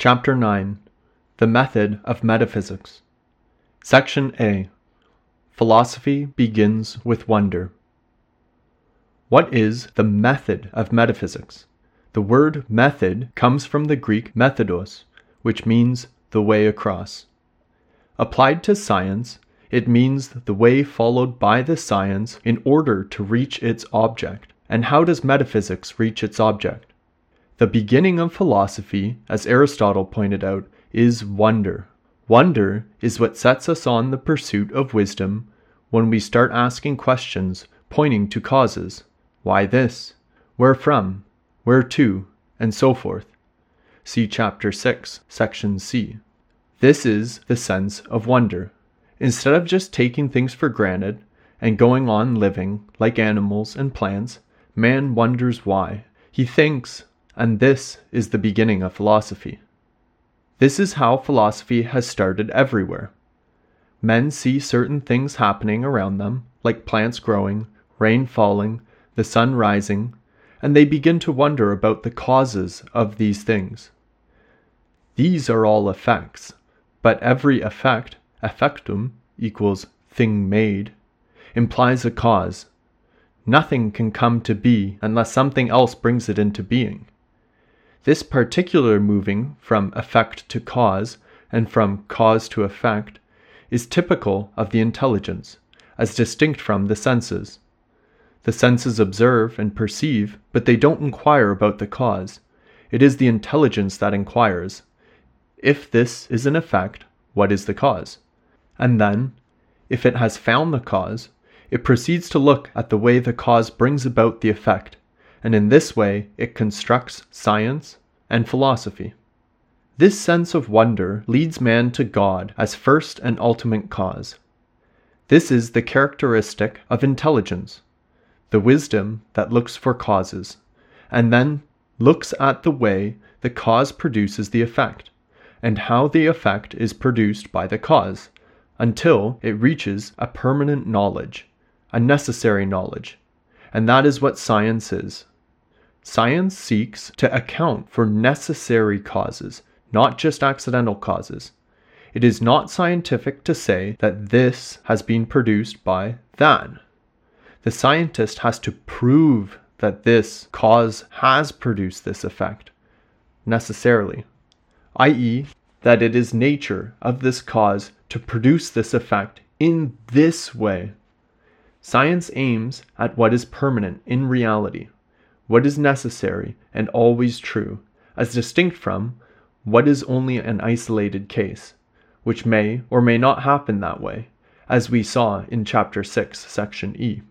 Chapter 9 The Method of Metaphysics. Section A Philosophy begins with wonder. What is the method of metaphysics? The word method comes from the Greek methodos, which means the way across. Applied to science, it means the way followed by the science in order to reach its object. And how does metaphysics reach its object? The beginning of philosophy, as Aristotle pointed out, is wonder. Wonder is what sets us on the pursuit of wisdom when we start asking questions pointing to causes. Why this? Where from? Where to? And so forth. See Chapter 6, Section C. This is the sense of wonder. Instead of just taking things for granted and going on living like animals and plants, man wonders why. He thinks, and this is the beginning of philosophy. This is how philosophy has started everywhere. Men see certain things happening around them, like plants growing, rain falling, the sun rising, and they begin to wonder about the causes of these things. These are all effects, but every effect, effectum, equals thing made, implies a cause. Nothing can come to be unless something else brings it into being. This particular moving from effect to cause and from cause to effect is typical of the intelligence, as distinct from the senses. The senses observe and perceive, but they don't inquire about the cause. It is the intelligence that inquires. If this is an effect, what is the cause? And then, if it has found the cause, it proceeds to look at the way the cause brings about the effect and in this way it constructs science and philosophy. This sense of wonder leads man to God as first and ultimate cause. This is the characteristic of intelligence, the wisdom that looks for causes, and then looks at the way the cause produces the effect, and how the effect is produced by the cause, until it reaches a permanent knowledge, a necessary knowledge, and that is what science is. Science seeks to account for necessary causes, not just accidental causes. It is not scientific to say that this has been produced by that. The scientist has to prove that this cause has produced this effect, necessarily, i.e., that it is nature of this cause to produce this effect in this way. Science aims at what is permanent in reality, what is necessary and always true, as distinct from what is only an isolated case, which may or may not happen that way, as we saw in Chapter 6, Section E.